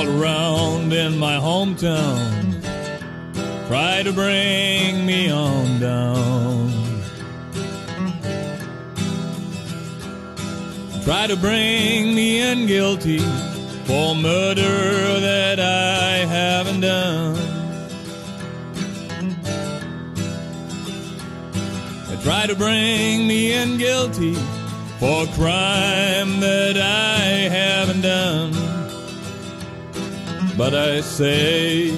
all around in my hometown try to bring me on down. Try to bring me in guilty for murder that I haven't done. Try to bring me in guilty for crime that I haven't done. But I say,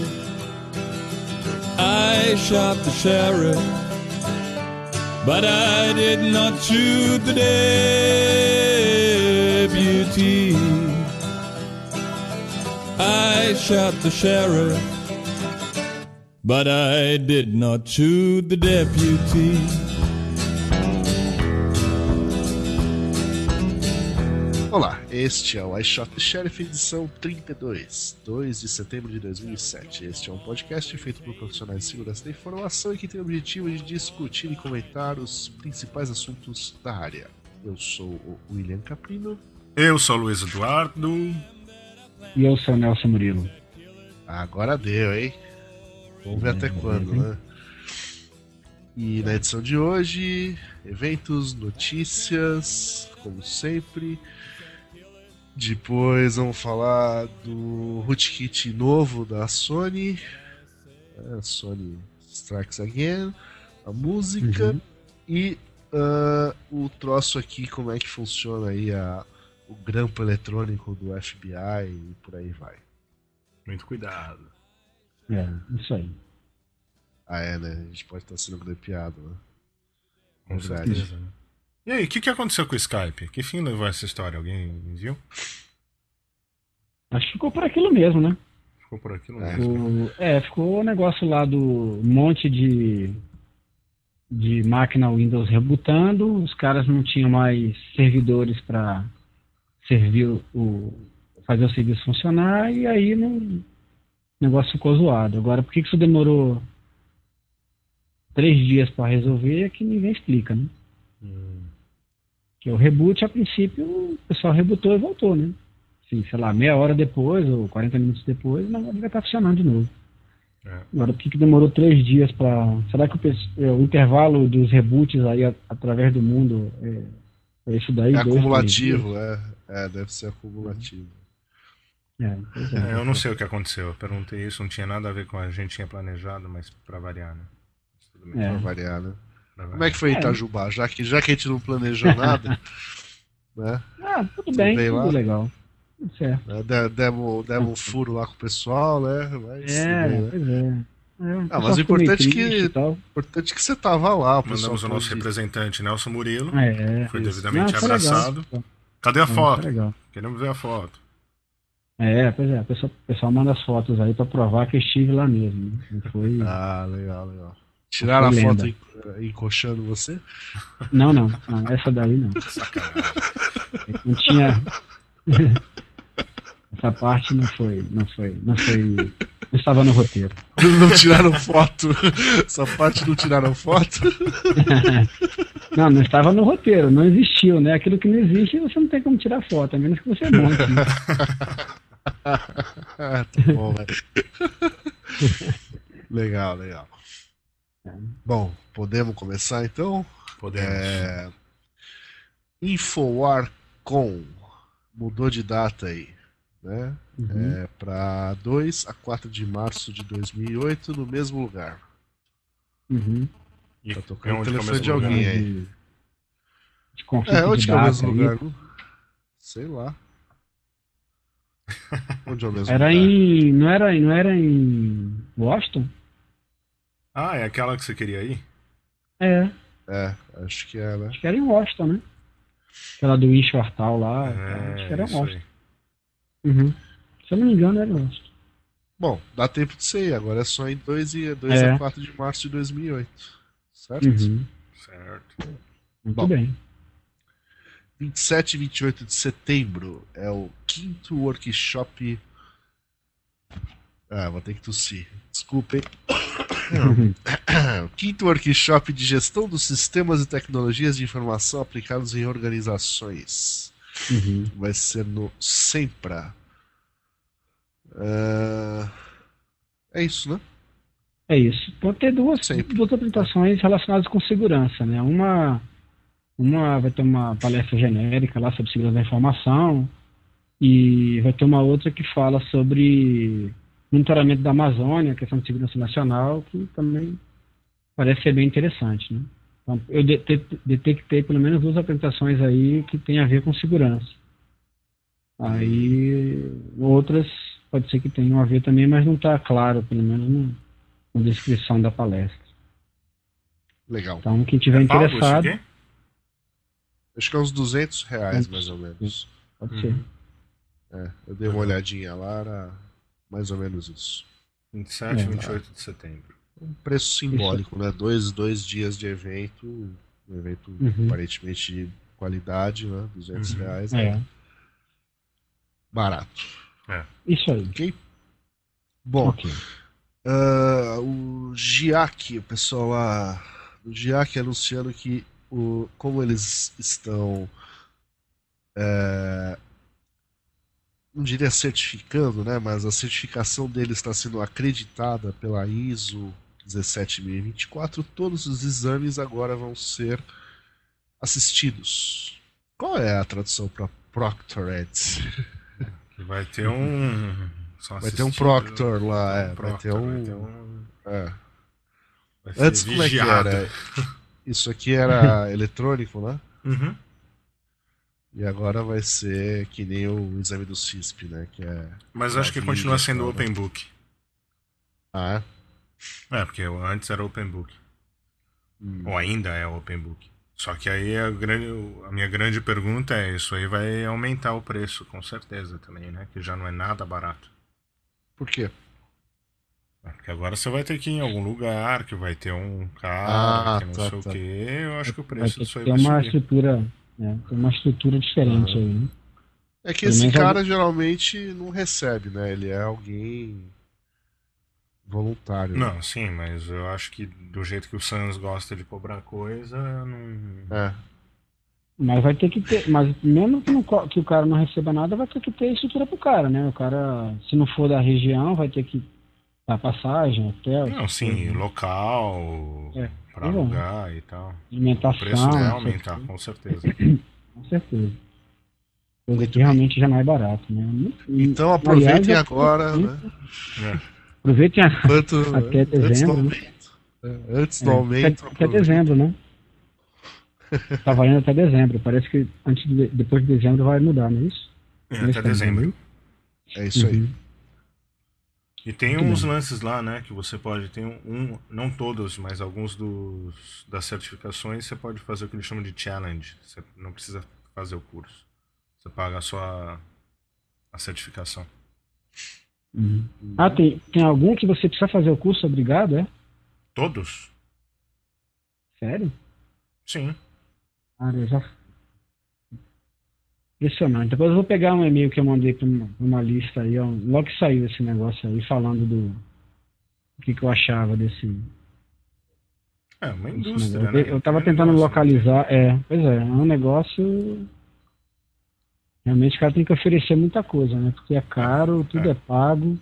I shot the sheriff, but I did not shoot the deputy. I shot the sheriff, but I did not shoot the deputy. Este é o I Shot the Sheriff, edição 32, 2 de setembro de 2007. Este é um podcast feito por profissionais de segurança da informação e que tem o objetivo de discutir e comentar os principais assuntos da área. Eu sou o William Caprino. Eu sou o Luiz Eduardo. E eu sou o Nelson Murilo. Agora deu, hein? Vamos ver até quando, né? E na edição de hoje, eventos, notícias, como sempre. Depois vamos falar do rootkit novo da Sony. A Sony Strikes Again. A música. Uhum. E uh, o troço aqui, como é que funciona aí a, o grampo eletrônico do FBI e por aí vai. Muito cuidado. É, isso aí. Ah, é, né? A gente pode estar sendo grampeado, né? Com Verdade. certeza. né? E aí, o que, que aconteceu com o Skype? Que fim levou essa história? Alguém viu? Acho que ficou por aquilo mesmo, né? Ficou por aquilo É. mesmo. O, é, ficou o negócio lá do monte de, de máquina Windows rebutando, os caras não tinham mais servidores para servir o, fazer o serviço funcionar e aí não, o negócio ficou zoado. Agora, por que que isso demorou três dias para resolver é que ninguém explica, né? Hum, Que o reboot, a princípio, o pessoal rebutou e voltou, né? Assim, sei lá, meia hora depois ou 40 minutos depois, o negócio vai estar funcionando de novo. é. Agora, por que, que demorou três dias para. Será que o, é, o intervalo dos reboots aí a- através do mundo é, é isso daí? É dois, acumulativo, é. É, deve ser acumulativo. É, é. É, eu não sei o que aconteceu. Eu perguntei isso, não tinha nada a ver com a gente tinha planejado, mas pra variar, né? Mas tudo bem, É. Pra variar, né? Pra Como é que foi É. Itajubá? Já que, já que a gente não planejou nada, né? Ah, tudo bem, bem tudo lá? legal. Tudo certo. né, de- Demos, demos um furo lá com o pessoal, né? Mas, tudo É, bem, né? pois é. É, Ah, mas o importante é que- importante que você tava lá. Mandamos o nosso representante Nelson Murilo. É, Foi Isso. devidamente Não, foi legal. abraçado. Cadê a É, foto? Queremos ver a foto. É, pois é, o pessoal, pessoal manda as fotos aí pra provar que eu estive lá mesmo. né? Não foi. Ah, legal, legal. Tiraram a foto encoxando você? Não, não, não, essa daí não. Não tinha. Essa parte não foi, não foi, não foi, não estava no roteiro. Não tiraram foto. Essa parte não tiraram foto? Não, não estava no roteiro, não existiu, né? Aquilo que não existe você não tem como tirar foto, a menos que você monte. Né? Ah, tá bom, velho. legal, legal. Bom, podemos começar então? Podemos. É... Infowarcom mudou de data aí, né? Uhum. É, para 2 a 4 de março de 2008, no mesmo lugar. Uhum. E Tá tocando é o onde telefone de lugar? alguém aí. De, É, onde de que é o mesmo aí. lugar? Sei lá. Onde é o mesmo Era lugar? em, não era, não era em Washington? Ah, é aquela que você queria ir? É, É, acho que é, né? acho que era em Washington, né? Aquela do Wish Hortal lá, É, acho que era em Washington. Uhum. Se eu não me engano, era em Washington. Bom, dá tempo de ser, agora é só em 2, e, 2 É. a 4 de março de 2008. Certo? Uhum. Certo. Muito Bom. bem. 27 e 28 de setembro é o quinto workshop. Ah, vou ter que tossir. Desculpem. o quinto workshop de gestão dos sistemas e tecnologias de informação aplicados em organizações. Uhum. Vai ser no Sempra. É, é isso, né? É isso. Pode ter duas, Sempre. duas apresentações relacionadas com segurança, né? Uma, uma vai ter uma palestra genérica lá sobre segurança da informação e vai ter uma outra que fala sobre monitoramento da Amazônia, questão de segurança nacional, que também parece ser bem interessante, né? Então, eu dete- detectei pelo menos duas apresentações aí que tem a ver com segurança. Aí outras pode ser que tenham a ver também, mas não está claro, pelo menos no- na descrição da palestra. Legal. Então, quem tiver É interessado? Acho que é uns 200 reais, mais ou menos. pode ser. Uhum. É, eu dei uma olhadinha lá, era mais ou menos isso. 27 e É. 28 de setembro. Um preço simbólico, né? Dois, dois dias de evento, um evento Uhum. aparentemente de qualidade, né? 200 Uhum. reais, É, barato. isso aí. Ok? Bom, ok. ah, o GIAC, o pessoal lá do GIAC anunciando que o, como eles estão é, não diria certificando, né, mas a certificação deles está sendo acreditada pela ISO 17024, todos os exames agora vão ser assistidos. Qual é a tradução para Proctored? Vai ter um. Vai ter um Proctor lá, é, um vai ter Proctor, um- vai ter um- É. vai Antes como é que era? Isso aqui era eletrônico, né? Uhum. E agora vai ser que nem o exame do CISP, né? Que é. Mas acho que continua sendo. Open Book. Ah, é? É, porque antes era Open Book. Hum. Ou ainda é Open Book. Só que aí a, grande, a minha grande pergunta é: isso aí vai aumentar o preço, com certeza também, né? Que já não é nada barato. Por quê? É, Porque agora você vai ter que ir em algum lugar, que vai ter um cara, Ah, que não tá, sei tá. o quê. Eu acho que o preço disso aí vai uma subir. estrutura, é, tem uma estrutura diferente Aham. aí, né? É que Pelo esse cara geralmente não recebe, né? Ele é alguém voluntário. né? Não, sim, mas eu acho que do jeito que o Sans gosta de cobrar coisa, não. É. Mas vai ter que ter, mas mesmo que, não que o cara não receba nada, vai ter que ter estrutura pro cara, né? O cara, se não for da região, vai ter que dar passagem, hotel, Não, sim, local, É, pra é. alugar e tal. O alimentação, preço vai o aumentar, quê. com certeza. com certeza. Coisa que realmente já não é barato, né? Então aproveitem aliás, agora, né? Aproveitem a, Quanto, Até antes do dezembro, né? aumento. É, Antes do É, aumento. até, até dezembro, né? Tá valendo até dezembro. Parece que antes de, depois de dezembro vai mudar, não é isso? É, até dezembro. É isso aí. Uhum. E tem Muito uns bem. lances lá, né, que você pode, tem um, não todos, mas alguns dos, das certificações você pode fazer o que eles chamam de challenge. Você não precisa fazer o curso. Você paga só a, a certificação. Uhum. Ah, tem, tem algum que você precisa fazer o curso obrigado, é? Todos? Sério? Sim. Cara, eu já. Impressionante. Depois eu vou pegar um e-mail que eu mandei para uma, pra uma lista aí, ó, logo que saiu esse negócio aí, falando do. O que, que eu achava desse. É uma indústria, né? Eu, eu tava Tem um tentando negócio, localizar. É, pois é, é um negócio. Realmente o cara tem que oferecer muita coisa, né? Porque é caro, tudo É. é, pago.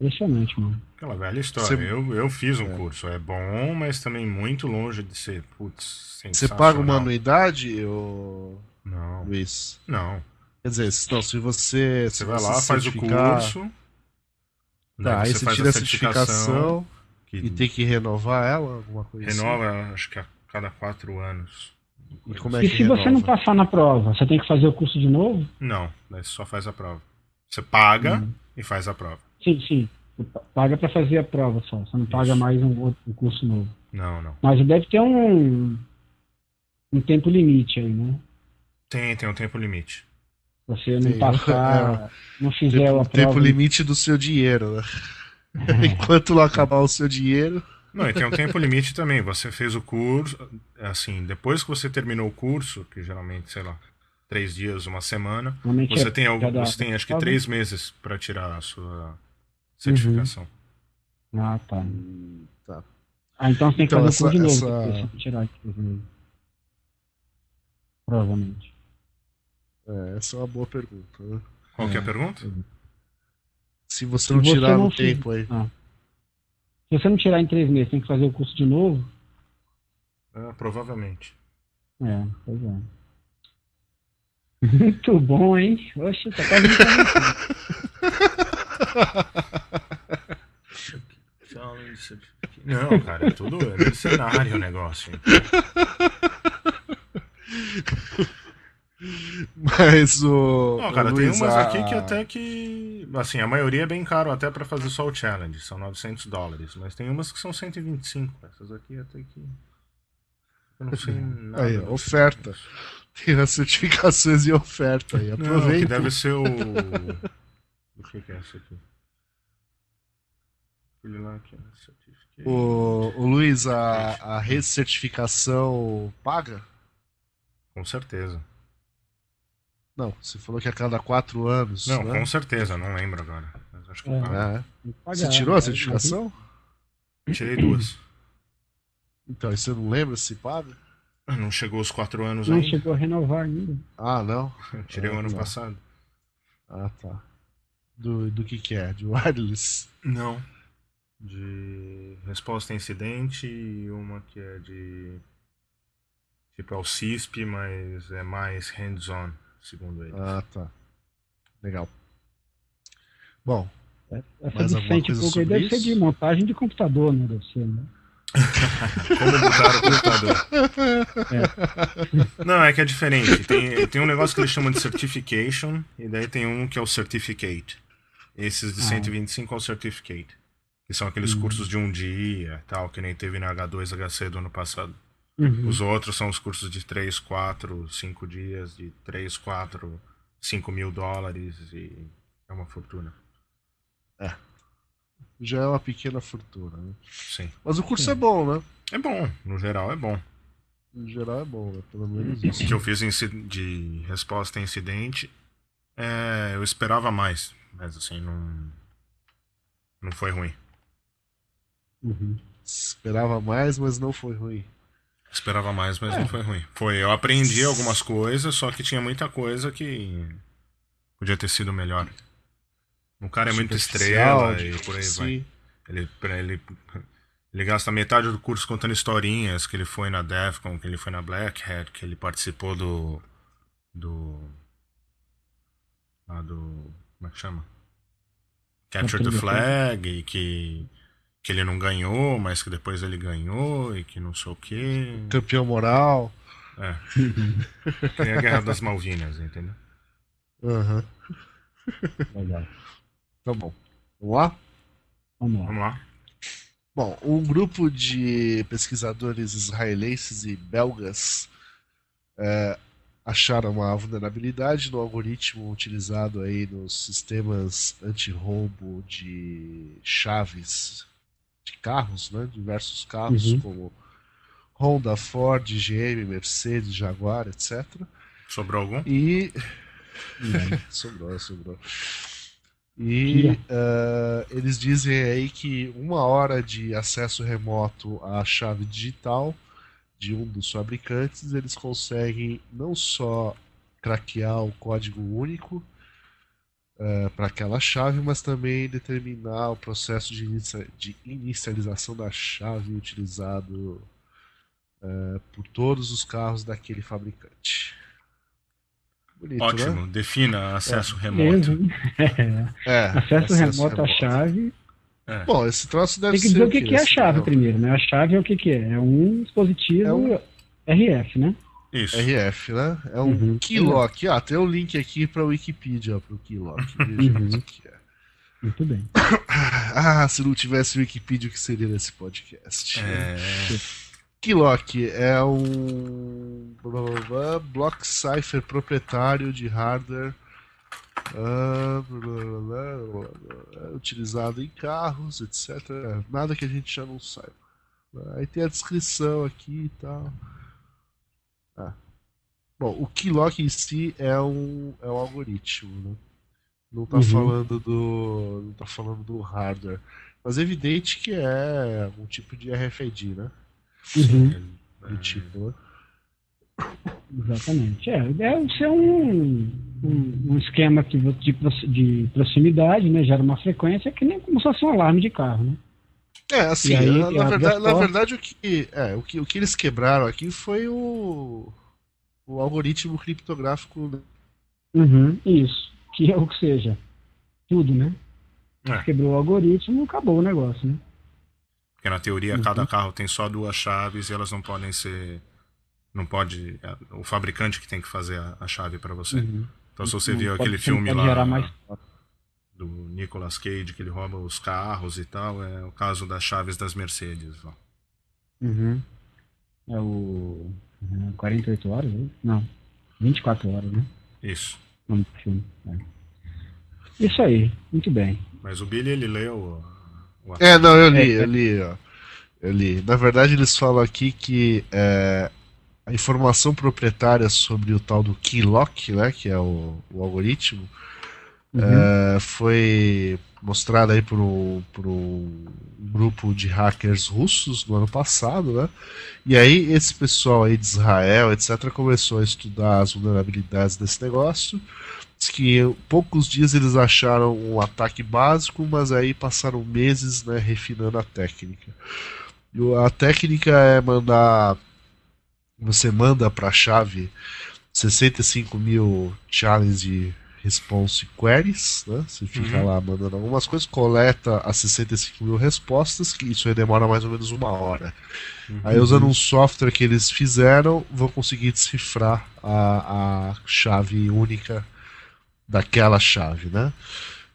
Impressionante, mano. Aquela velha história. Você- Eu, eu fiz um É. curso. É bom, mas também muito longe de ser, putz, Você paga uma anuidade, ô, Não, Luiz? não. Quer dizer, se- não, se você. se Você vai você lá, faz o curso. daí Tá, aí você faz tira a certificação que e tem que renovar ela, alguma coisa assim? renova, acho que a cada quatro anos. E como é E que se você não renova? passar na prova, você tem que fazer o curso de novo? Não, daí você só faz a prova. Você paga Hum. e faz a prova. Sim, sim. Você pa- paga para fazer a prova só. Você não paga Isso. mais um, outro, um curso novo. Não, não. Mas deve ter um, um tempo limite aí, né? Tem, tem um tempo limite. Você não Tem, passar, não fizer Tempo, a tempo prova. limite do seu dinheiro, né? Enquanto não acabar o seu dinheiro. Não, e tem um tempo limite também. Você fez o curso, assim, depois que você terminou o curso, que geralmente, sei lá, três dias, uma semana, Normalmente você é- tem, dá- você tem acho que três meses para tirar a sua certificação. Ah, tá. Tá. Ah, então você tem que Então, fazer o curso de essa- novo. essa- tirar aqui. uhum. Provavelmente. É, essa é uma boa pergunta, né? Qual que é a É. pergunta? Se você não Se você tirar não no se- tempo aí. Ah. Se você não tirar em três meses, tem que fazer o curso de novo? Ah, provavelmente. É, pois é. Muito bom, hein? Oxe, tá quase. Não, cara, é tudo é mercenário o negócio. Mas o. Não, cara, o tem Luiz, umas a- aqui que até que. Assim, a maioria é bem caro até pra fazer só o challenge, são 900 dólares. Mas tem umas que são 125. Essas aqui até que. Eu não sei nada. Aí, oferta. Tem as certificações e oferta aí. Não, que Aproveita. deve ser o. O que, que é esse aqui? Aquele lá que é. O, o Luiz, a, a recertificação paga? Com certeza. Não, você falou que a cada quatro anos. Não, né? com certeza, não lembro agora. Mas acho que É. É. Você tirou a certificação? Tirei duas. Então, e você não lembra se paga? Não chegou os quatro anos Não ainda. chegou a renovar ainda. Ah, não. Tirei o Ah, ano não. passado. Ah, tá. Do, do que que é? De wireless? Não. De resposta a incidente e uma que é de. Tipo, é o CISP, mas é mais hands-on, segundo ele. Ah, tá. Legal. Bom, Essa Mais de alguma 100 e coisa pouco aí sobre deve ser isso? de montagem de computador, né? Deve ser, né? Como mudar o computador? Não, é que é diferente. Tem, tem um negócio que eles chamam de certification, e daí tem um que é o certificate. Esses de Ah. 125 é o certificate. Que são aqueles Hum. cursos de um dia, tal, que nem teve na H2HC do ano passado. Uhum. Os outros são os cursos de 3, 4, 5 dias, de 3, 4, 5 mil dólares e é uma fortuna. já é uma pequena fortuna, né? Sim. Mas o curso Sim. é bom, né? É bom, no geral é bom. No geral é bom, né? Pelo menos O isso. que eu fiz de resposta a incidente, é, eu esperava mais, mas assim, não, não foi ruim. Uhum. Esperava mais, mas não foi ruim. Esperava mais, mas não foi ruim. Foi, eu aprendi algumas coisas, só que tinha muita coisa que podia ter sido melhor. O cara é muito estrela e por aí vai. Ele, ele, ele gasta metade do curso contando historinhas que ele foi na Defcon, que ele foi na Black Hat, que ele participou do. do. lá do. como é que chama? Capture the Capture the Flag, e que. Que ele não ganhou, mas que depois ele ganhou e que não sei o quê. Campeão moral. É. Que nem a Guerra das Malvinas, entendeu? Aham. Legal. Tá bom. Vamos lá? Vamos lá. Vamos lá. Bom, um grupo de pesquisadores israelenses e belgas é, acharam uma vulnerabilidade no algoritmo utilizado aí nos sistemas anti-roubo de chaves de carros, né? Diversos carros Uhum. como Honda, Ford, GM, Mercedes, Jaguar, etc. Sobrou algum? E sobrou, sobrou. E eh, eles dizem aí que uma hora de acesso remoto à chave digital de um dos fabricantes, eles conseguem não só craquear o código único para aquela chave, mas também determinar o processo de, inicia- de inicialização da chave utilizado eh, por todos os carros daquele fabricante. Bonito, né? Ótimo, defina acesso Beleza, remoto. É. É, Acesso remoto à chave. É. Bom, esse troço deve Tem que ser. dizer o que, que é a Esse chave não. primeiro, né? A chave é o que, que é? É um dispositivo É um- RF, né? Isso. RF, né? É um Uhum. Keylock. Ah, tem um link aqui para Wikipedia pro Keylock. Vejamos Uhum. o que é. Muito bem. Ah, se não tivesse Wikipedia, o que seria nesse podcast? É, Keylock é um blá, blá, blá, block cipher proprietário de hardware blá, blá, blá, blá, blá, blá, utilizado em carros, etc. Nada que a gente já não saiba. Aí tem a descrição aqui e tal. Ah. Bom, o Keylock em si é um, é um algoritmo, né? Não tá Uhum. falando do. não tá falando do hardware. Mas é evidente que é algum tipo de RFID, né? Uhum. Do tipo, né? Exatamente. É, deve ser um, um, um esquema que, de, de proximidade, né? Gera uma frequência que nem como se fosse um alarme de carro, né? É, assim, aí, na, na, verdade, na, verdade, o que, é, o, que, o que eles quebraram aqui foi o, o algoritmo criptográfico. Né? Uhum, isso. Que é o que seja. Tudo, né? É. Quebrou o algoritmo, acabou o negócio, né? Porque na teoria uhum. cada carro tem só duas chaves e elas não podem ser. Não pode. É o fabricante que tem que fazer a, a chave para você. Uhum. Então se você não viu pode, aquele filme lá. Mais do Nicolas Cage, que ele rouba os carros e tal, é o caso das chaves das Mercedes. Ó. Uhum. É o. 48 uhum, horas? Né? Não. 24 horas, né? Isso. Nome do filme. É. Isso aí, muito bem. Mas o Billy, ele leu. O... É, não, eu li, é, eu li, ó. Eu li. Na verdade, eles falam aqui que é, a informação proprietária sobre o tal do Keylock, né, que é o, o algoritmo, uhum. é, foi mostrada aí por um, grupo de hackers russos no ano passado, né? E aí esse pessoal aí de Israel, etc, começou a estudar as vulnerabilidades desse negócio. Diz que em poucos dias eles acharam um ataque básico, mas aí passaram meses, né, refinando a técnica. E a técnica é mandar você manda para a chave 65 mil challenge response queries, né? Você fica uhum. lá mandando algumas coisas, coleta as 65 mil respostas, que isso aí demora mais ou menos uma hora. Uhum. Aí usando um software que eles fizeram, vão conseguir decifrar a, a chave única daquela chave, né?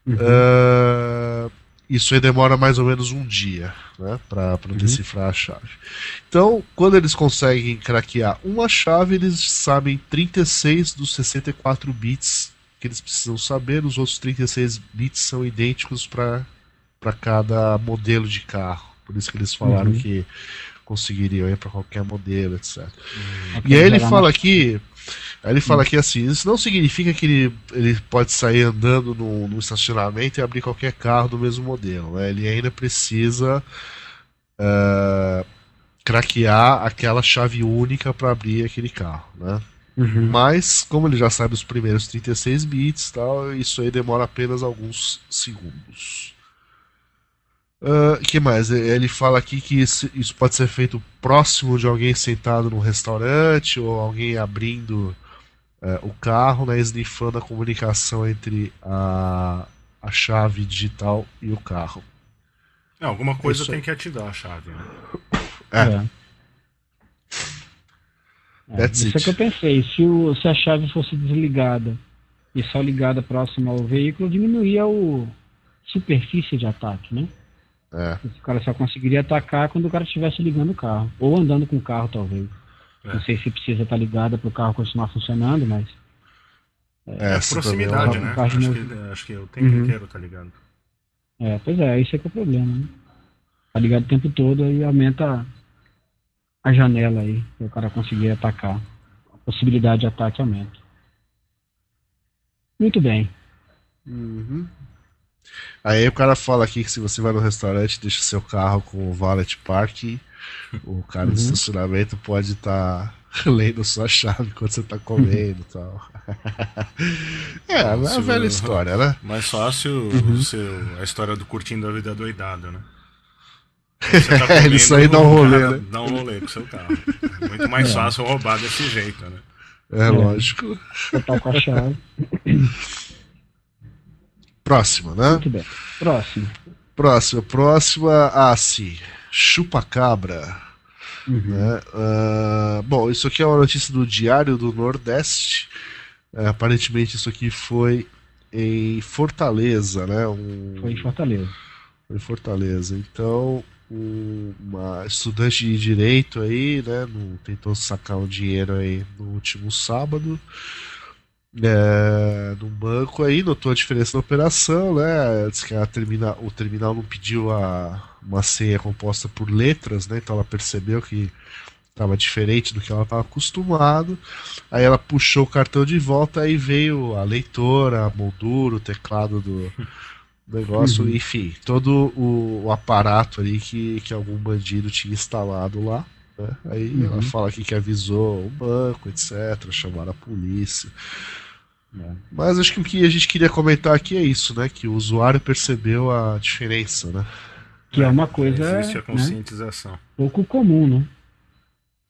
Uhum. Uh, isso aí demora mais ou menos um dia, né, para uhum. decifrar a chave. Então, quando eles conseguem craquear uma chave, eles sabem 36 dos 64 bits que eles precisam saber. Os outros 36 bits são idênticos para cada modelo de carro. Por isso que eles falaram uhum. que conseguiriam ir para qualquer modelo, etc. Uhum. E aí ele fala aqui. Aí ele fala uhum. que assim, isso não significa que ele, ele pode sair andando no, no estacionamento e abrir qualquer carro do mesmo modelo. Né? Ele ainda precisa uh, craquear aquela chave única para abrir aquele carro. Né? Uhum. Mas, como ele já sabe os primeiros 36 bits, tal, isso aí demora apenas alguns segundos. O uh, que mais? Ele fala aqui que isso, isso, pode ser feito próximo de alguém sentado num restaurante ou alguém abrindo uh, o carro, né, esnifando a comunicação entre a, a chave digital e o carro. É, alguma coisa isso tem que ativar a chave. Né? É. é. É, isso it. é que eu pensei. Se, o, se a chave fosse desligada e só ligada próxima ao veículo, diminuía o superfície de ataque, né? É. O cara só conseguiria atacar quando o cara estivesse ligando o carro. Ou andando com o carro, talvez. É. Não sei se precisa estar ligada para o carro continuar funcionando, mas. É, é proximidade, né? Acho que, acho que o tempo uhum. inteiro tá ligado. É, pois é, isso é que é o problema, né? Tá ligado o tempo todo e aumenta a janela aí, para o cara conseguir atacar. A possibilidade de ataque aumenta. Muito bem. Uhum. Aí o cara fala aqui que se você vai no restaurante deixa seu carro com o valet park, o cara uhum. do estacionamento pode estar tá lendo sua chave enquanto você está comendo e tal. é, é a velha história, né? Mais fácil uhum. a história do curtindo a vida doidado, né? Tá comendo, Isso aí dá um rolê, né? Dá um rolê com o seu carro. É muito mais é. fácil roubar desse jeito, né? É, é. lógico. Tá com a chave. Próxima, né? Muito bem. Próxima. Próxima. Próxima, ah, sim. Chupa-cabra. Uhum. Né? Uh, bom, isso aqui é uma notícia do Diário do Nordeste. Uh, aparentemente, isso aqui foi em Fortaleza, né? Um... Foi em Fortaleza. Foi em Fortaleza. Então, uma estudante de direito aí, né, tentou sacar um dinheiro aí no último sábado, é, num banco aí, notou a diferença na operação, né, disse que a termina, o terminal não pediu a, uma senha composta por letras, né, então ela percebeu que estava diferente do que ela estava acostumado, aí ela puxou o cartão de volta, aí veio a leitora, a moldura, o teclado do negócio, uhum. enfim, todo o, o, aparato ali que, que algum bandido tinha instalado lá. Né? Aí uhum. ela fala aqui que avisou o banco, etc., chamaram a polícia. É. Mas acho que o que a gente queria comentar aqui é isso, né? Que o usuário percebeu a diferença, né? Que é uma coisa. Existe a né, conscientização. Né? Pouco comum, né?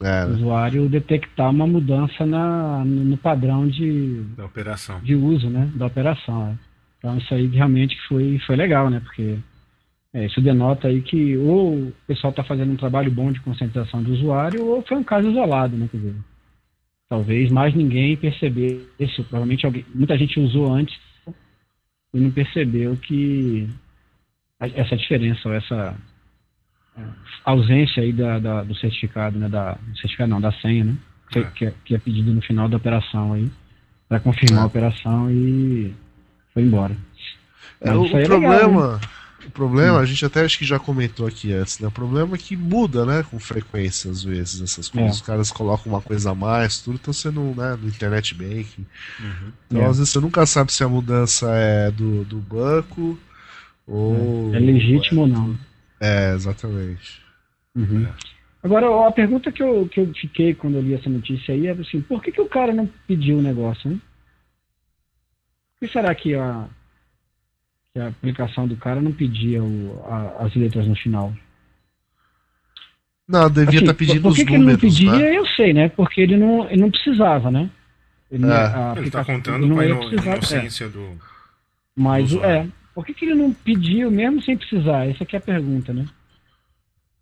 É. O usuário detectar uma mudança na, no padrão de, da operação. de uso, né? Da operação. É. Então isso aí realmente foi, foi legal, né? Porque é, isso denota aí que ou o pessoal está fazendo um trabalho bom de conscientização do usuário ou foi um caso isolado, né? Quer dizer, talvez mais ninguém percebesse, provavelmente alguém, muita gente usou antes e não percebeu que essa diferença ou essa é, ausência aí da, da, do certificado, né, da certificado não, da senha, né, que é, que é, que é pedido no final da operação aí para confirmar a operação e foi embora. É, o, o problema, legal, né? o problema, hum. a gente até acho que já comentou aqui antes, né? O problema é que muda, né, com frequência às vezes essas coisas. É. Os caras colocam uma coisa a mais, tudo tá sendo, né, no internet banking. Uhum. Então, é. às vezes você nunca sabe se a mudança é do, do banco ou é, legítimo ou não. É, exatamente. Uhum. É. Agora, a pergunta que eu, que eu fiquei quando eu li essa notícia aí é assim, por que, que o cara não pediu o negócio, hein? Por que será que a, que a aplicação do cara não pedia o, a, as letras no final? Não, devia estar assim, tá pedindo os números. Por que ele não pedia, né? eu sei, né? Porque ele não, ele não precisava, né? Ele, é. está contando com a inocência é. do. Mas, do é, por que, que ele não pediu mesmo sem precisar? Essa é a pergunta, né?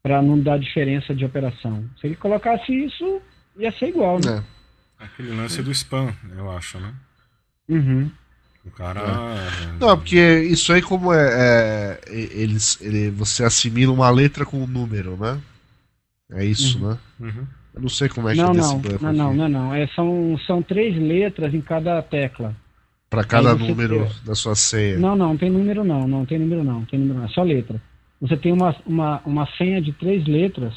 Para não dar diferença de operação. Se ele colocasse isso, ia ser igual, né? É. Aquele lance do spam, eu acho, né? Uhum. O cara. É. Não, porque isso aí como é, é. eles, ele, você assimila uma letra com um número, né? É isso, uhum. né? Uhum. Eu não sei como é não, que é não, desse não, não, não, não, é, são, são três letras em cada tecla. Para cada número tem... da sua senha. Não, não, tem número não, não tem número não, tem número não, é só letra. Você tem uma, uma, uma senha de três letras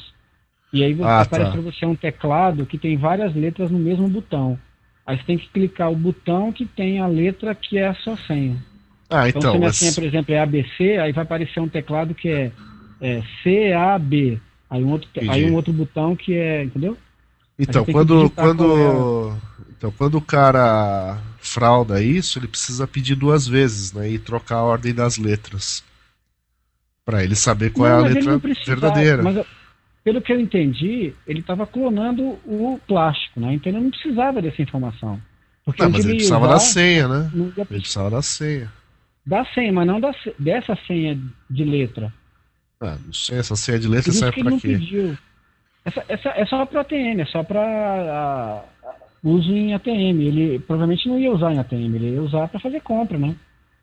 e aí você, ah, aparece tá. para você um teclado que tem várias letras no mesmo botão. Aí você tem que clicar o botão que tem a letra que é a sua senha. Ah, então. então se minha senha, por exemplo, é ABC, aí vai aparecer um teclado que é, é CAB. Aí um, outro, aí um outro botão que é. Entendeu? Então, quando, quando, é... então, quando o cara frauda isso, ele precisa pedir duas vezes, né? E trocar a ordem das letras. para ele saber qual não, é a letra verdadeira. Mas, pelo que eu entendi, ele estava clonando o plástico, né? Então ele não precisava dessa informação. Porque não, mas ele precisava da senha, né? Ele precisava da senha. Da senha, mas não da, dessa senha de letra. Ah, não sei, essa senha de letra serve para quê? Pediu. Essa, essa, é só para ATM, é só para uso em ATM. Ele provavelmente não ia usar em ATM, ele ia usar para fazer compra, né?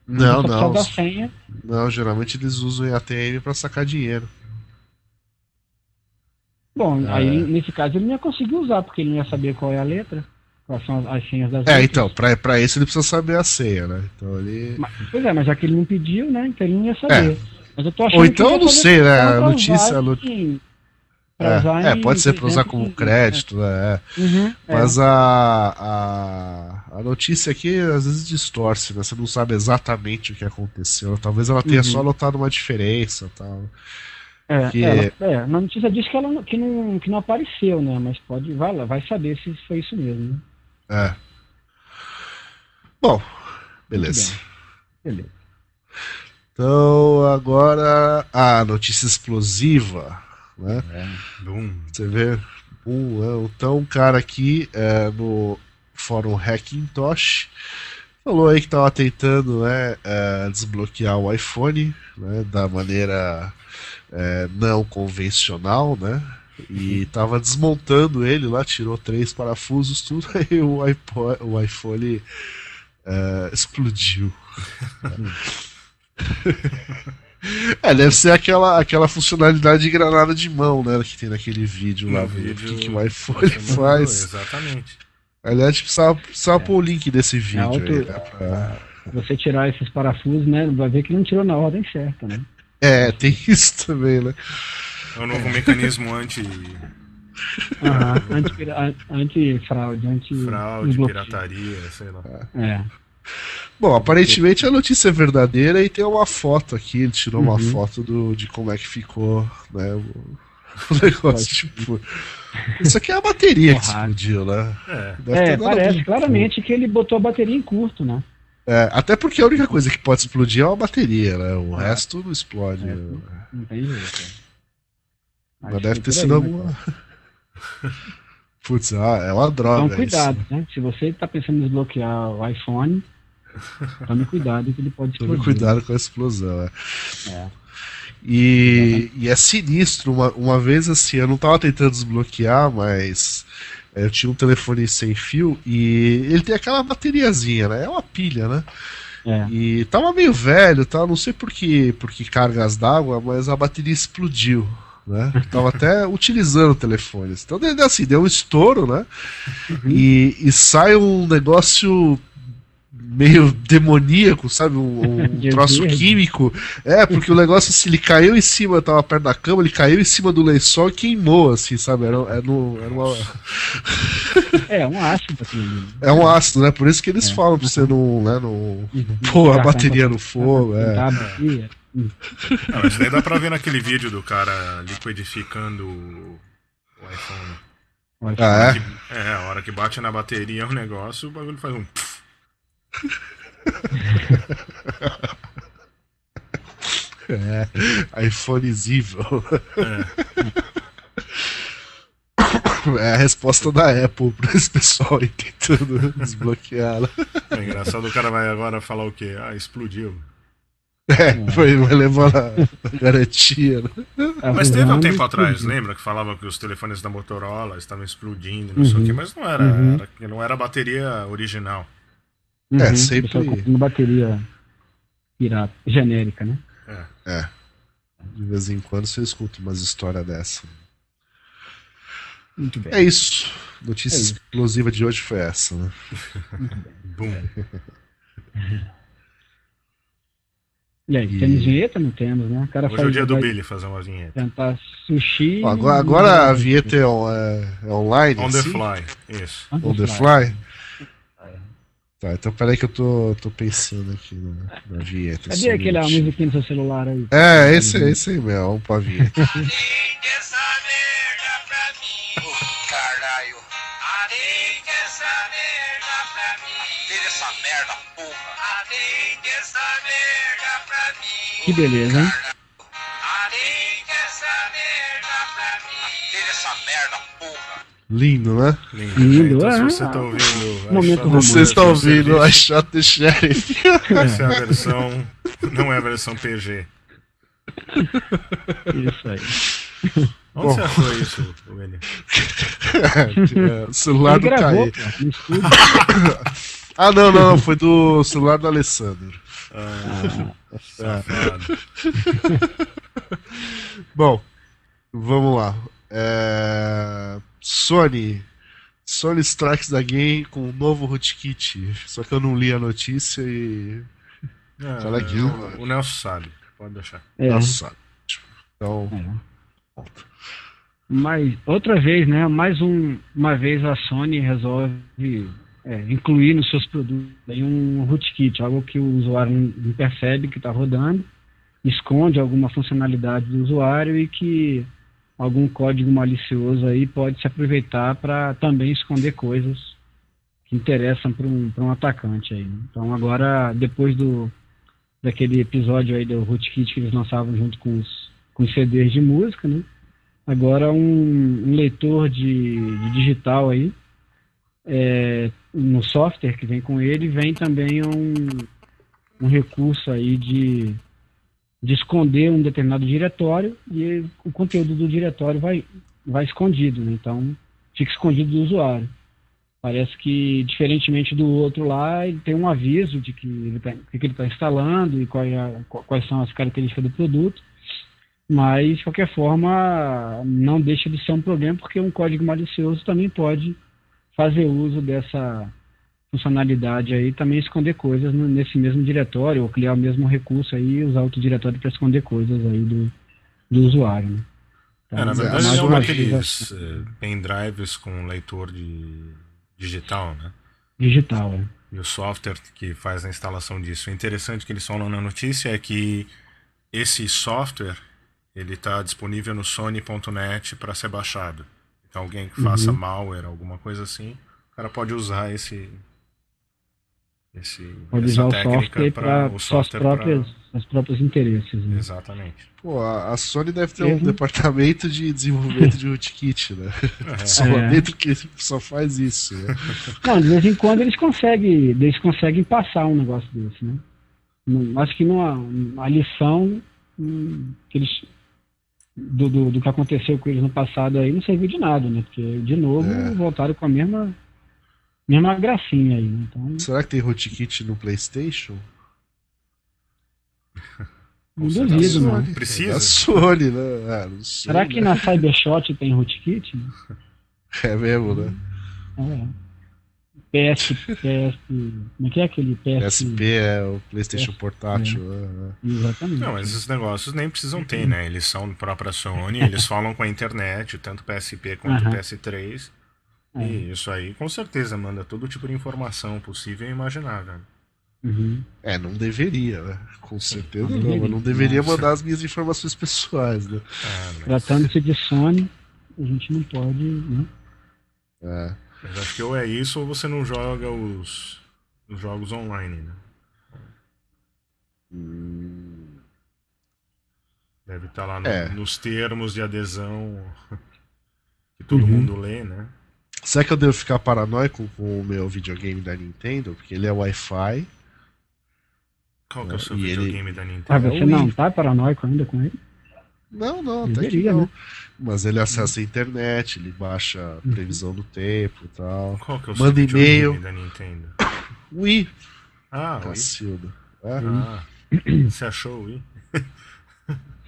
Não, não. Da senha. Não, geralmente eles usam em ATM para sacar dinheiro. Bom, é. aí nesse caso ele não ia conseguir usar, porque ele não ia saber qual é a letra. Quais são as, as senhas das É, letras. então, pra, pra isso ele precisa saber a senha, né? Então ele. Mas, pois é, mas já que ele não pediu, né? Então ele não ia saber. É. Mas eu tô achando Ou então, eu não sei, né? A notícia. A notícia... É, é, pode ser para usar como crédito, né? É. Uhum, é. Mas a, a, a notícia aqui às vezes distorce, né? Você não sabe exatamente o que aconteceu. Talvez ela tenha uhum. só notado uma diferença tal. É, que... ela, é, na notícia diz que ela que não, que não apareceu, né? Mas pode, vai lá, vai saber se foi isso mesmo, né? É. Bom, beleza. Beleza. Então agora a notícia explosiva, né? É, Você vê, um, é, então um cara aqui é, no fórum Hackintosh falou aí que estava tentando né, é, desbloquear o iPhone né, da maneira é, não convencional, né? E tava desmontando ele lá, tirou três parafusos, tudo, aí o, iPod, o iPhone é, explodiu. é, deve ser aquela, aquela funcionalidade de granada de mão, né? Que tem naquele vídeo lá, vídeo, o que, que o iPhone faz. Exatamente. Aliás, precisava, precisava é. pôr o link desse vídeo é aí, né, pra... Você tirar esses parafusos, né? Vai ver que não tirou na ordem certa, né? É, tem isso também, né? É um novo mecanismo anti. anti-fraude, anti, anti. Fraude, pirataria, sei lá. É. Bom, aparentemente a notícia é verdadeira e tem uma foto aqui, ele tirou uhum. uma foto do, de como é que ficou, né? O negócio, tipo. Isso aqui é a bateria que explodiu, né? É, é parece claramente que ele botou a bateria em curto, né? É, até porque a única coisa que pode explodir é uma bateria, né? O é. resto não explode. É, né? Não tem jeito. Mas deve ter sido alguma. Né, Putz, ah, é uma droga. Então, cuidado, isso. né? Se você está pensando em desbloquear o iPhone, tome cuidado que ele pode explodir. Tome cuidado com a explosão, é. é. E, e, é sinistro. Uma, uma vez assim, eu não estava tentando desbloquear, mas é, eu tinha um telefone sem fio e ele tem aquela bateriazinha, né? É uma pilha, né? É. E tava meio velho, tá? Não sei por que, por que cargas d'água, mas a bateria explodiu né? Tava até utilizando o telefone. Então, assim, deu um estouro, né? Uhum. E, e sai um negócio meio demoníaco, sabe? Um, um troço químico. É, porque o negócio, assim, ele caiu em cima, tava perto da cama, ele caiu em cima do lençol e queimou, assim, sabe? Era, era, no, era uma. É, um ácido assim. É um ácido, né? Por isso que eles é. falam pra você não, né, não uhum. pôr a bateria no fogo. É. Não, isso daí dá pra ver naquele vídeo do cara liquidificando o iPhone. Ah, é? É, a hora que bate na bateria o negócio, o bagulho faz um. É, iPhoneível. É. É a resposta da Apple pra esse pessoal aí tentando desbloqueá-la. É engraçado, o cara vai agora falar o quê? Ah, explodiu. É, foi, vai levar a garantia. Né? É, mas teve um tempo atrás, lembra? Que falava que os telefones da Motorola estavam explodindo, não uhum. sei o que, uhum. mas não era, uhum. era, não era a bateria original. Uhum, é, sempre. Uma bateria pirata, genérica, né? É. é. De vez em quando você escuta umas histórias dessa. Muito bem. É isso. Notícia é isso. explosiva de hoje foi essa, né? Bum. E aí, e... temos vinheta? Não temos, né? O cara Hoje faz, é o dia do Billy fazer uma vinheta. Tentar sushi. Agora, agora a vinheta é, é, é online? On the fly, isso. On, On the, fly. fly? Tá, então peraí que eu tô, tô pensando aqui na, na vinheta. Cadê aquela musiquinha no seu celular aí? É, esse, esse aí mesmo, vamos pra vinheta. Que beleza, hein? Lindo, né? Lindo. Lindo. É. você tá ouvindo. Momento você está ouvindo a Shot Sheriff. Essa é a versão. Não é a versão PG. Isso aí. Onde Bom. você achou isso, William? é, o celular do Caí. ah, não, não, foi do celular do Alessandro. Ah, Bom, vamos lá. É... Sony. Sony Strikes da Game com um novo rootkit. Só que eu não li a notícia e. É, Fala aqui. O, o Nelson sabe. Pode deixar. É. Nelson sabe. Então. É. Mas outra vez, né? Mais um, uma vez a Sony resolve é, incluir nos seus produtos um rootkit, algo que o usuário não percebe que está rodando, esconde alguma funcionalidade do usuário e que algum código malicioso aí pode se aproveitar para também esconder coisas que interessam para um, um atacante aí. Né? Então agora, depois do daquele episódio aí do rootkit que eles lançavam junto com os, com os CDs de música, né? Agora um, um leitor de, de digital aí é, no software que vem com ele, vem também um, um recurso aí de, de esconder um determinado diretório e o conteúdo do diretório vai, vai escondido, né? então fica escondido do usuário. Parece que, diferentemente do outro lá, ele tem um aviso de que ele está que ele tá instalando e qual é quais são as características do produto, mas, de qualquer forma, não deixa de ser um problema, porque um código malicioso também pode fazer uso dessa funcionalidade aí, também esconder coisas nesse mesmo diretório, ou criar o mesmo recurso aí e usar outro diretório para esconder coisas aí do, do usuário. Né? Então, é, na verdade, é um daqueles uh, pendrives com leitor de digital, né? Digital, é. E o software que faz a instalação disso. O interessante que eles falam na notícia é que esse software ele está disponível no sony.net para ser baixado. Então alguém que faça Uhum. malware, alguma coisa assim, o cara pode usar esse esse Pode essa usar o técnica para o suas software pra- próprias, seus próprios interesses. Né? Exatamente. Pô, a a Sony deve ter um departamento de desenvolvimento de rootkit, né? É. Só É. dentro que só faz isso, né? Não, de vez em quando eles conseguem, eles conseguem passar um negócio desse, né? Não- acho que numa, a lição hum, que eles, do, do, do que aconteceu com eles no passado aí não serviu de nada, né? Porque, de novo, É. voltaram com a mesma, mesma gracinha aí, né? Então, Será que tem rootkit no PlayStation? não duvido, não. Precisa? É da Sony, né? Ah, não sei, Será que né? na Cybershot tem rootkit? É mesmo, né? É. PS, PS, como é que é aquele PS? PSP é o PlayStation Portátil. né? Exatamente. Não, mas esses negócios nem precisam ter, né? Eles são própria Sony, eles falam com a internet, tanto PSP quanto Aham. PS3. É. E isso aí com certeza manda todo tipo de informação possível e imaginável. Uhum. É, não deveria, né? Com certeza Não não, mas não deveria Nossa. mandar as minhas informações pessoais, né? É, mas, Tratando-se de Sony, a gente não pode, né? É. mas acho que ou é isso ou você não joga os, os jogos online, né? Hum, Deve estar lá no- É. nos termos de adesão que todo Uhum. mundo lê, né? Será que eu devo ficar paranoico com o meu videogame da Nintendo? Porque ele é Wi-Fi. Qual que é o seu E ele- videogame da Nintendo? Ah, É você o não tá paranoico ainda com ele? Não, não, até que não. né? Mas ele acessa a internet, ele baixa a previsão do tempo e tal. Qual que é o Manda seu videogame e-mail. da Nintendo? Wii, Ah, o Wii. Cacilda. É, Ah, você achou o Wii?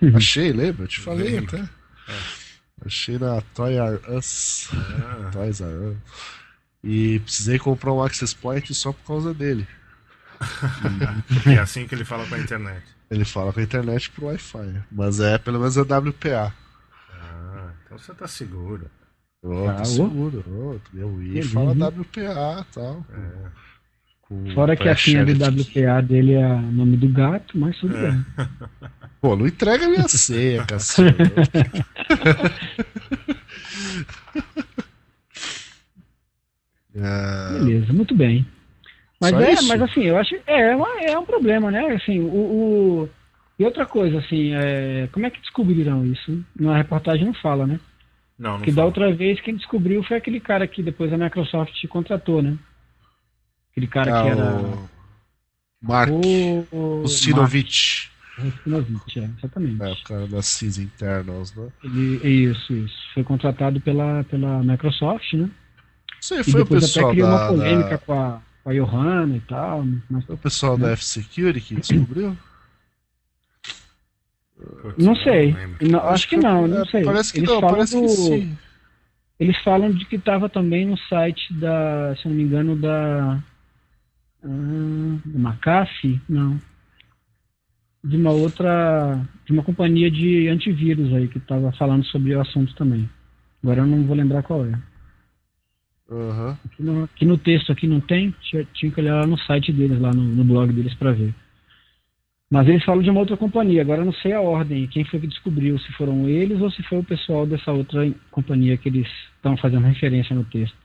Achei, lembra? Eu te falei até. Achei na Toy R Us. Ah, Toys R Us. E precisei comprar um Access Point só por causa dele. é assim que ele fala com a internet. Ele fala com a internet pro Wi-Fi. Mas é, pelo menos é WPA. Ah, então você tá seguro. Oh, Ah, tô seguro. Oh, meu Wii fala WPA e tal. É. com Fora que a senha do. WPA dele é o nome do gato, mas tudo É. bem. Pô, não entrega minha senha, cacete. Ah, Beleza, muito bem. Mas Só é, isso? mas assim, eu acho é, uma- é um problema, né? Assim, o, o- e outra coisa, assim, é, como é que descobriram isso? Na reportagem não fala, né? Não, não Porque da outra vez quem descobriu foi aquele cara que depois a Microsoft contratou, né? Aquele cara ah, que era o Mark o, Rustinovich, é, exatamente. É, o cara da CIS Internals, né? Ele, é isso, isso. Foi contratado pela, pela Microsoft, né? Isso aí E foi o depois até pessoal criou uma da, polêmica da- com, a, com a Johanna e tal. Mas foi o pessoal da F-Security que descobriu? Putz, não sei. Não, acho que não, não é, sei. Parece que Eles não, falam parece do- que sim. Eles falam de que estava também no site da, se não me engano, da. Ah, da McAfee? Não. De uma outra. De uma companhia de antivírus aí que estava falando sobre o assunto também. Agora eu não vou lembrar qual é. Aham. Aqui no, aqui no texto aqui não tem, tinha, tinha que olhar lá no site deles, lá no, no blog deles para ver. Mas eles falam de uma outra companhia, agora eu não sei a ordem, quem foi que descobriu, se foram eles ou se foi o pessoal dessa outra companhia que eles estão fazendo referência no texto.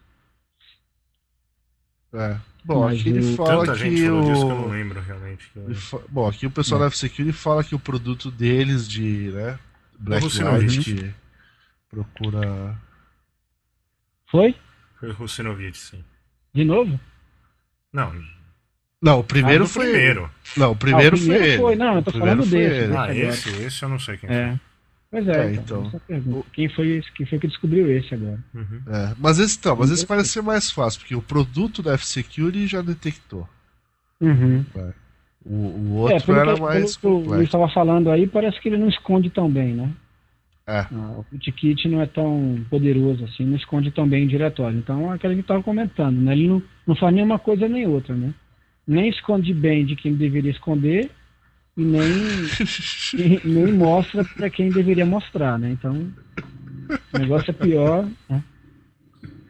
É. Bom, Mas aqui ele o- fala Tanta que gente falou disso que eu não o. lembro realmente. que eu- ele fa- Bom, aqui o pessoal da F-Security fala que o produto deles de, né, Black Russinovich. Light que procura Foi? Foi o Russinovich, sim. De novo? Não, Não, o primeiro ah, foi primeiro. ele. Não, o primeiro, Ah, o primeiro foi ele. foi, não, eu O tô primeiro falando foi ele. né? Ah, agora. esse, esse eu não sei quem É. Pois É, é, então. então. pergunta. Quem foi, esse- quem foi que descobriu esse agora? Uhum. É, mas esse então, mas esse parece ser mais fácil, porque o produto da F-Security já detectou. Uhum. O, o É, outro pelo era que, mais pelo que o Luiz complexo. estava falando aí, parece que ele não esconde tão bem, né? É. Ah, o rootkit não é tão poderoso assim, não esconde tão bem o diretório. Então, é aquilo que estava comentando, né? Ele não, não faz nenhuma coisa nem outra, né? Nem esconde bem de quem deveria esconder e nem, e nem mostra para quem deveria mostrar, né? Então, o negócio é pior. Né?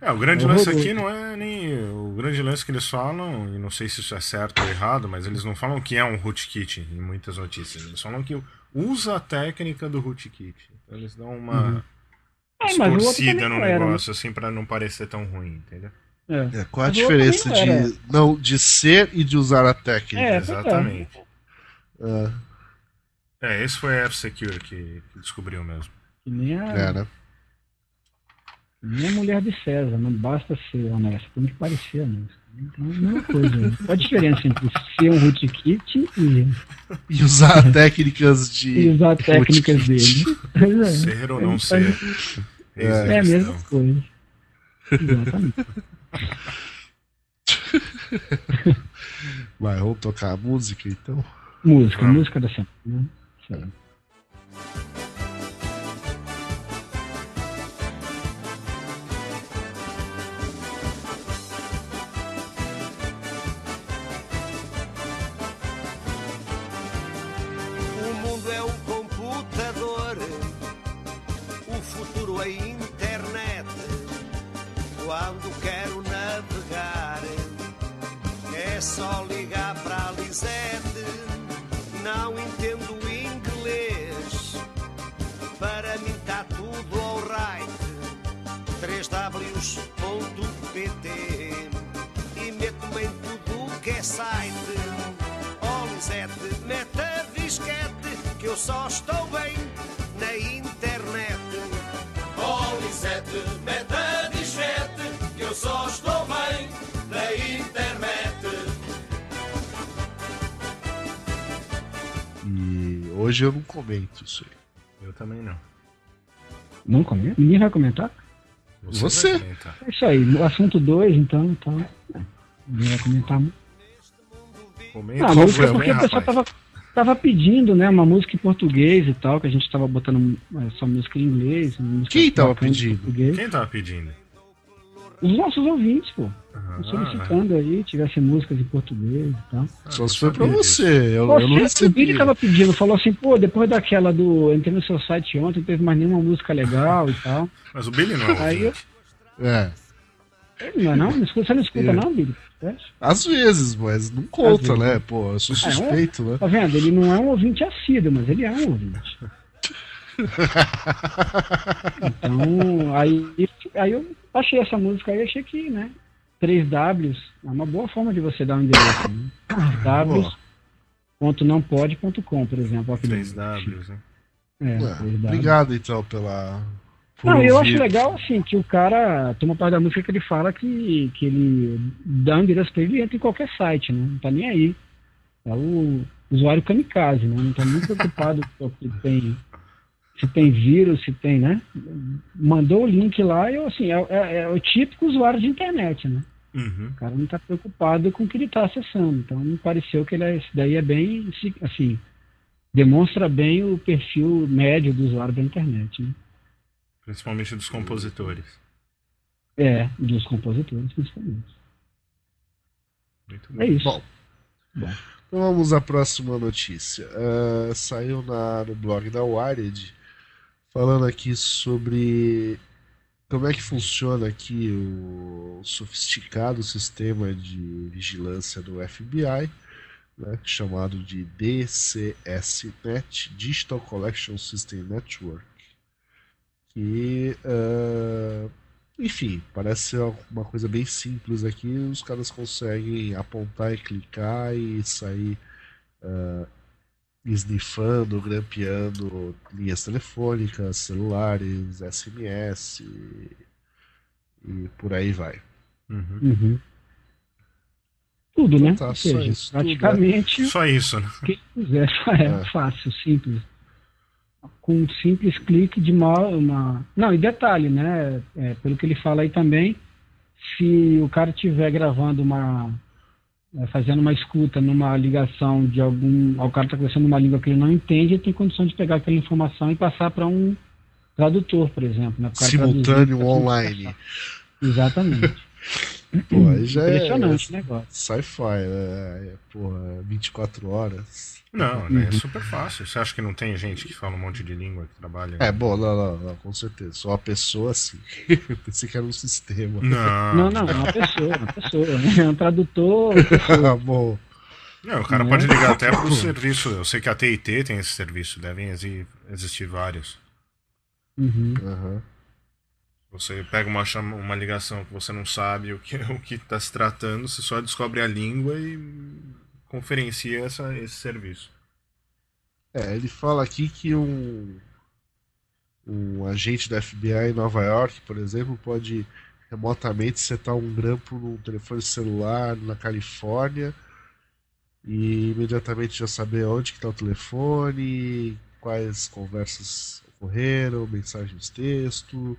É, o grande É lance aqui não é nem. O grande lance que eles falam, e não sei se isso é certo ou errado, mas eles não falam que é um rootkit em muitas notícias. Eles falam que usa a técnica do rootkit. Então eles dão uma Uhum. É, no era, né? negócio, assim, pra não parecer tão ruim, entendeu? É. É, qual a diferença de, não, de ser e de usar a técnica? É, pois é. É, esse foi a F-Secure que, que descobriu mesmo. Que nem a, é, né? nem a mulher de César, não basta ser honesto, tem que parecer honesto. Então, é a mesma coisa. né? Qual a diferença entre ser um rootkit e, E usar técnicas de. e usar técnicas rootkit. dele? É. Ser ou não É, ser. É. Eis É a questão. mesma coisa. Exatamente. Vai, vamos tocar a música então? Música, Vamos. música da semana. né? Site. Oh Lisete, mete a disquete que eu só estou bem na internet. Oh Lisete, mete a disquete que eu só estou bem na internet. E hoje eu não comento isso aí. Eu também não. Não comenta? Ninguém vai comentar? Você. vai comentar. É isso aí. O assunto 2, então, então. Ninguém vai comentar muito. Comenta, Ah, foi favor, porque o pessoal tava, tava pedindo, né, uma música em português e tal, que a gente tava botando é, só música em inglês. música Quem tava pedindo? português. Quem tava pedindo? Os nossos ouvintes, pô. Ah, solicitando aí, tivesse músicas em português e tal. ah, Só se foi pra você. Eu, Pô, eu não o Billy recebi. tava pedindo, falou assim, pô, depois daquela do. Entrei no seu site ontem, não teve mais nenhuma música legal e tal. Mas o Billy não é Aí eu-. É. Não é não? Não escuta- Você não escuta, É. não, Billy? É? Às vezes, mas não conta, né? Pô, eu sou Ah, é? suspeito, né? Tá vendo? Ele não é um ouvinte assíduo, mas ele é um ouvinte. Então, aí, aí eu achei essa música aí, achei que, né? 3Ws é uma boa forma de você dar um endereço. Né? Ws.nãopode.com, por exemplo. ó, que 3 lindo. Ws, né? É, Ué, 3W. obrigado então pela. Não, eu acho legal, assim, que o cara tem uma parte da música que ele fala que, que ele dá um endereço pra ele e entra em qualquer site, né? Não tá nem aí. É o usuário kamikaze, né? Não tá muito preocupado com se tem, se tem vírus, se tem, né? Mandou o link lá e, assim, é, é- é o típico usuário de internet, né? Uhum. O cara não tá preocupado com o que ele tá acessando. Então me pareceu que ele é, isso daí é bem, assim, demonstra bem o perfil médio do usuário da internet, né? Principalmente dos compositores. É, dos compositores, principalmente. Muito É isso. Bom. Bom. Então vamos à próxima notícia. Ah, saiu na, no blog da Wired falando aqui sobre como é que funciona aqui o sofisticado sistema de vigilância do FBI, né, chamado de DCSNet, Digital Collection System Network, que, ah, enfim, parece ser uma coisa bem simples aqui. Os caras conseguem apontar e clicar e sair ah, esnifando, grampeando linhas telefônicas, celulares, SMS e, e por aí vai. Uhum. Uhum. Tudo, né? tá, Ou só seja, isso, tudo, praticamente Só isso, né? o que quiser. É, É. fácil, simples. Com um simples clique de uma, uma. Não, e detalhe, né? é, pelo que ele fala aí também, se o cara estiver gravando uma. é, fazendo uma escuta numa ligação de algum. O cara está conversando numa língua que ele não entende, ele tem condição de pegar aquela informação e passar para um tradutor, por exemplo. Né? Simultâneo traduzir, online. Exatamente. Pô, aí já é Impressionante o negócio. sci-fi, né? É, Porra, 24 horas. Não, né? É Uhum. super fácil. Você acha que não tem gente que fala um monte de língua que trabalha? É, bom, não, não, não, com certeza. Só uma pessoa assim. Pensei que era um sistema. Não. Não, não, é uma pessoa, uma pessoa. né? É um tradutor. bom. Não, o cara pode ligar até pro serviço. Eu sei que a TIT tem esse serviço, devem exi- existir vários. Uhum. Aham. Você pega uma, chama- uma ligação que você não sabe o que o que está se tratando, você só descobre a língua e conferencia essa, esse serviço. É, ele fala aqui que um, um agente da FBI em Nova York, por exemplo, pode remotamente setar um grampo no telefone celular na Califórnia e imediatamente já saber onde está o telefone, quais conversas ocorreram, mensagens texto,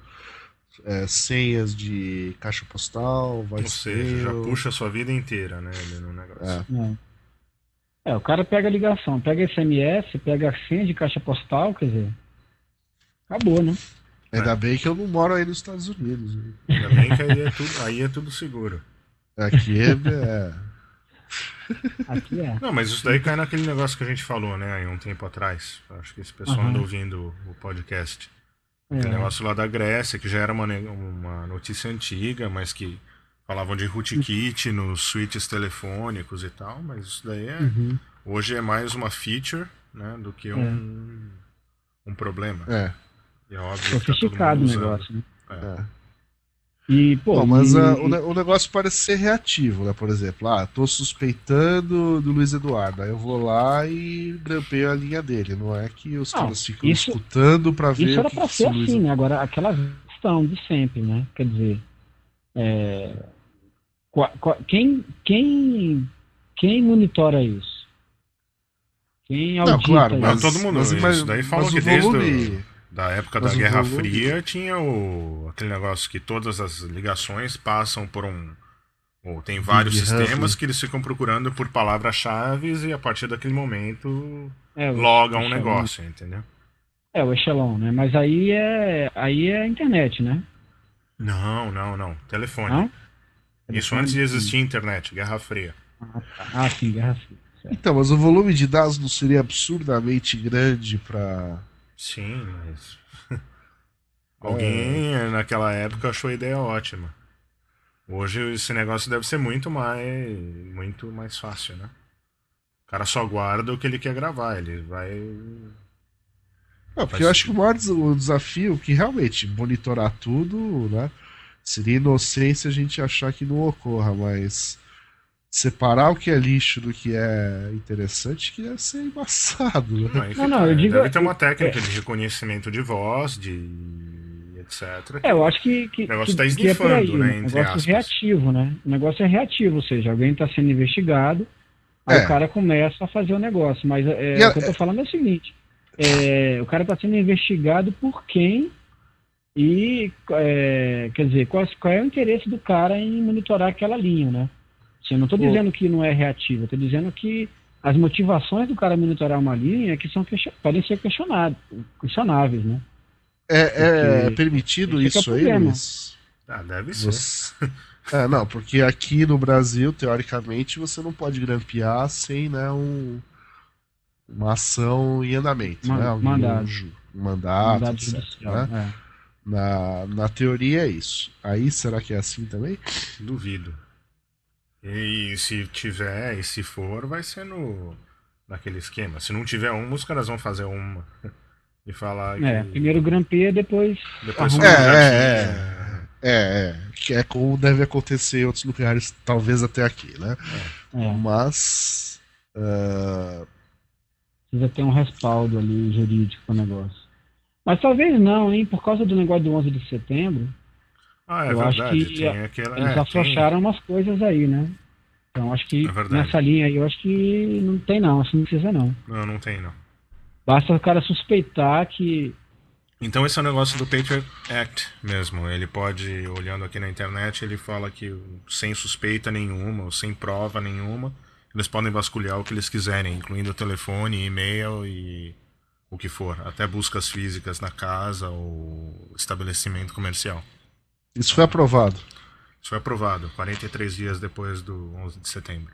é, senhas de caixa postal, vai Ou seja, já puxa a sua vida inteira, né? no negócio. É. É. É, o cara pega a ligação, pega SMS, pega a senha de caixa postal, quer dizer. Acabou, né? Ainda bem que eu não moro aí nos Estados Unidos. né? Ainda bem que aí é tudo, aí é tudo seguro. Aqui é, é, Aqui é. Não, mas isso daí cai naquele negócio que a gente falou, né, aí um tempo atrás. Acho que esse pessoal Aham. anda ouvindo o podcast. Aquele É. negócio lá da Grécia, que já era uma, uma notícia antiga, mas que falavam de rootkit nos switches telefônicos e tal, mas isso daí é. Uhum. Hoje é mais uma feature, né, do que um, um problema. é, E é óbvio que tá todo Sofisticado o mundo usando. negócio, né? é. E, pô, Bom, mas e- ah, o, o negócio parece ser reativo, né? Por exemplo, ah, tô suspeitando do Luiz Eduardo. Aí eu vou lá e grampeio a linha dele. Não é que os Não, caras ficam isso- escutando pra ver Isso o era que ser esse Luiz assim, né? Agora, aquela questão de sempre, né? Quer dizer, é, qua- qua- quem, quem, quem monitora isso? Quem Não, audita claro, isso? Não, mas, todo mundo, mas, isso daí mas falam o que desde volume, Da época Mas da Guerra volume- Fria tinha o, aquele negócio que todas as ligações passam por um. Ou tem vários Big sistemas Hub. que eles ficam procurando por palavras-chave e a partir daquele momento É, loga um negócio, entendeu? É, o Echelon, né? Mas aí é, aí é a internet, né? Não, não, não. Telefone. Não? Isso Telefone, antes de existir internet, Guerra Fria. Ah, tá. Ah, sim, Guerra Fria. certo. Então, mas o volume de dados não seria absurdamente grande pra. Sim, mas. Alguém naquela época achou a ideia ótima. Hoje esse negócio deve ser muito mais, muito mais fácil, né? O cara só guarda o que ele quer gravar, ele vai. Não, porque Faz eu acho que o maior o desafio que realmente monitorar tudo, né? Seria inocência a gente achar que não ocorra, mas separar o que é lixo do que é interessante que deve ser embaçado, né? Não, Não, não, eu é, digo- deve ter uma técnica de reconhecimento de voz, de etc. É, eu acho que, que, O negócio tá que é esnifando, né, né? entre negócio aspas. reativo, né? O negócio é reativo, ou seja, alguém está sendo investigado, aí É. o cara começa a fazer o negócio. Mas é, a- o que eu tô falando é o seguinte: é, o cara está sendo investigado por quem e, é, quer dizer, qual, qual é o interesse do cara em monitorar aquela linha, né? Assim, eu não estou dizendo que não é reativo, eu estou dizendo que as motivações do cara monitorar uma linha é que são podem ser questionáveis, né? É, é permitido é o isso aí. Luiz? Ah, deve ser. Você- É, não, porque aqui no Brasil, teoricamente, você não pode grampear sem né, um, uma ação em andamento, Man- né? Um, mandado. um mandato, Mandado etc, judicial, né? é. Na, na teoria é isso. Aí será que é assim também? Duvido. E se tiver, e se for, vai ser no naquele esquema. Se não tiver uma, os caras vão fazer uma. E falar É, que. primeiro grampeia, depois. Depois já É, tinha. É, é. Que é como deve acontecer em outros lugares, talvez até aqui, né? É, Mas. ah, precisa ter um respaldo ali jurídico pro negócio. Mas talvez não, hein? Por causa do negócio do 11 de setembro, Ah, é Eu acho verdade. que tem aquela. eles é, tem- afrouxaram umas coisas aí, né? Então acho que É nessa linha aí, eu acho que não tem não, assim não precisa não. Não, não tem, não. Basta o cara suspeitar que. Então esse é o negócio do Patriot Act mesmo. Ele pode, olhando aqui na internet, ele fala que sem suspeita nenhuma, ou sem prova nenhuma, eles podem vasculhar o que eles quiserem, incluindo telefone, e-mail e o que for. Até buscas físicas na casa ou estabelecimento comercial. Isso foi aprovado. Isso foi aprovado 43 dias depois do 11 de setembro.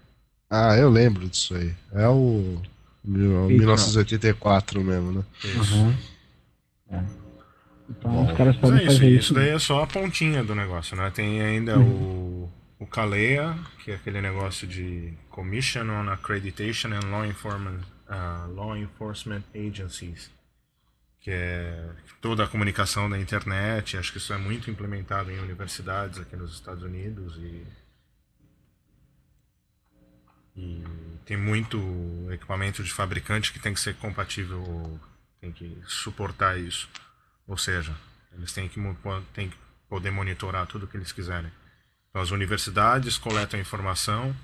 Ah, eu lembro disso aí. É o. mil- 1984 mesmo, né? Isso. É. Então os caras podem é isso, fazer isso isso. daí é só a pontinha do negócio, né? Tem ainda o, o CALEA, que é aquele negócio de Commission on Accreditation and Law Enforcement, uh, Law Enforcement Agencies, que é toda a comunicação da internet. Acho que isso é muito implementado em universidades aqui nos Estados Unidos e, e tem muito equipamento de fabricante que tem que ser compatível, tem que suportar isso. Ou seja, eles têm que, têm que poder monitorar tudo o que eles quiserem. Então, as universidades coletam informação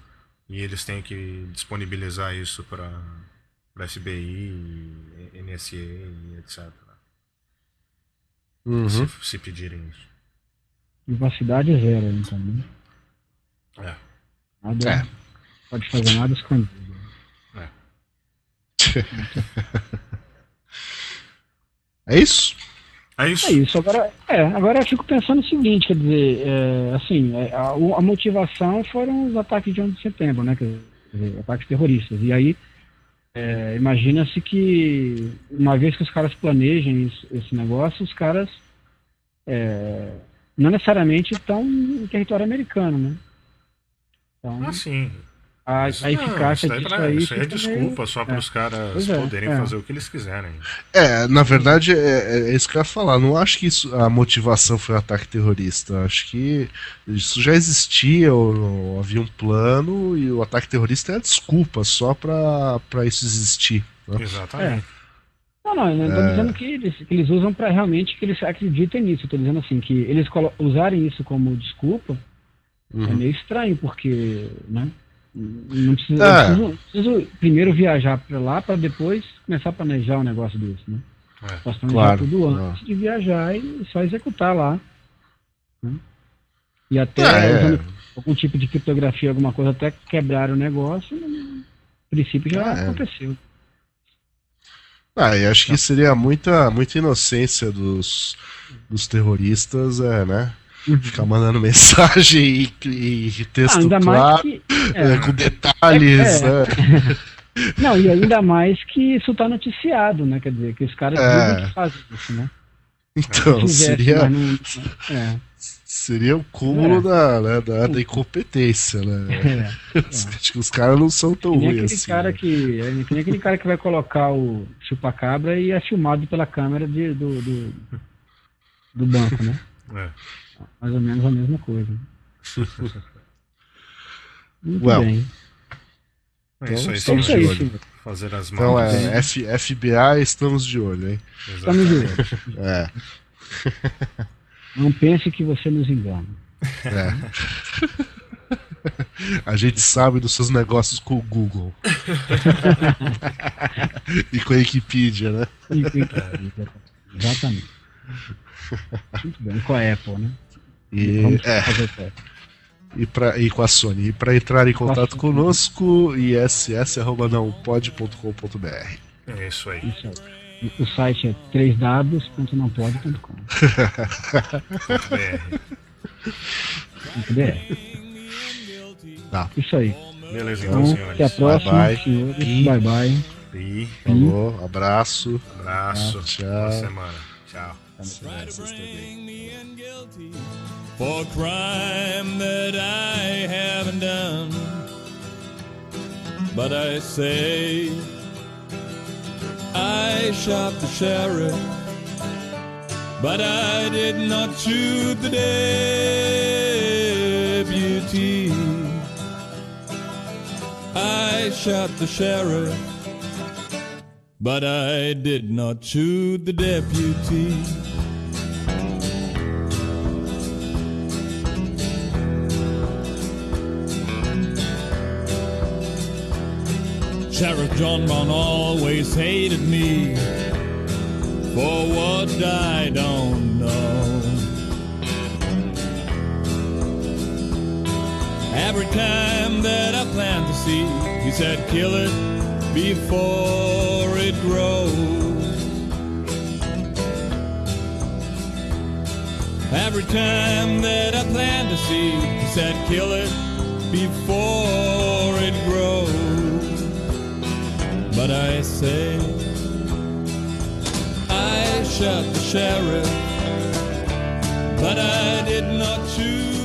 e eles têm que disponibilizar isso para FBI, NSA e etc. Uhum. Se, se, pedirem isso. Privacidade é zero, então. Né? É. Nada, é. Pode fazer nada escondido. É. é isso? É isso. É isso. Agora, é, agora eu fico pensando o seguinte, quer dizer, é, assim, é, a, a, motivação foram os ataques de 11 de setembro, né? Quer dizer, ataques terroristas. E aí, é, imagina-se que uma vez que os caras planejem isso, esse negócio, os caras é, não necessariamente estão em território americano, né? Então, ah, sim. A, a eficácia não, disso é, aí. Isso aí é desculpa só para os caras é, poderem é. fazer o que eles quiserem. É, na verdade, é, é, isso que eu ia falar. Não acho que isso, a motivação foi um ataque terrorista. Acho que isso já existia, ou, ou havia um plano, e o ataque terrorista é a desculpa só para isso existir. Né? Exatamente. Não, não, eu não estou dizendo que eles, que eles usam para realmente que eles acreditem nisso. Estou dizendo assim, que eles usarem isso como desculpa uhum. é meio estranho, porque, né? Não precisa, é. preciso, preciso, primeiro viajar para lá para depois começar a planejar um negócio desse, né? É. Posso planejar claro. tudo antes de viajar e só executar lá. Né? E até é, usando algum tipo de criptografia, alguma coisa, até quebrar o negócio, no princípio já é. aconteceu. Ah, e acho que seria muita, muita inocência dos, dos terroristas, é, né? Ficar mandando mensagem e, e texto ah, claro, que, é, com detalhes. É, né? Não, e ainda mais que isso está noticiado, né? Quer dizer, que os caras É. que fazem isso, né? Então, Se fizesse, seria, não- é, seria o cúmulo É. da, né, da, da incompetência, né? é. Acho que os caras não são tão ruins aquele assim. cara né? que. É, que nem aquele cara que vai colocar o chupa-cabra e é filmado pela câmera de, do, do, do banco, né? É. Mais ou menos a mesma coisa. Muito Well, bem. É isso aí, Estamos de olho. fazer as Então mãos. é F, FBI, estamos de olho, hein? Estamos de olho. É, Não pense que você nos engana. é. A gente sabe dos seus negócios com o Google. e com a Wikipedia, né? E- e- Exatamente. Muito bem. Com a Apple, né? E, Vamos é, fazer e, pra, e com a Sony. E para entrar em contato Sony. conosco, iss.nãopode.com.br. É isso aí. Isso aí. O site é 3w.nãopode.com. BR. .br. Tá. Isso aí. Beleza, então, Então, até a senhores. próxima, Bye, bye. senhores. E- Bye bye. E Falou, abraço. abraço. Tchau. Boa semana. Tchau. Try for crime that I haven't done. But I say I shot the sheriff, but I did not shoot the deputy. I shot the sheriff, but I did not shoot the deputy. Sheriff John Brown always hated me for what I don't know. Every time that I plant the seed, he said, kill it before it grows. Every time that I plant a seed, he said, kill it before it grows what I say. I shot the sheriff, but I did not shoot.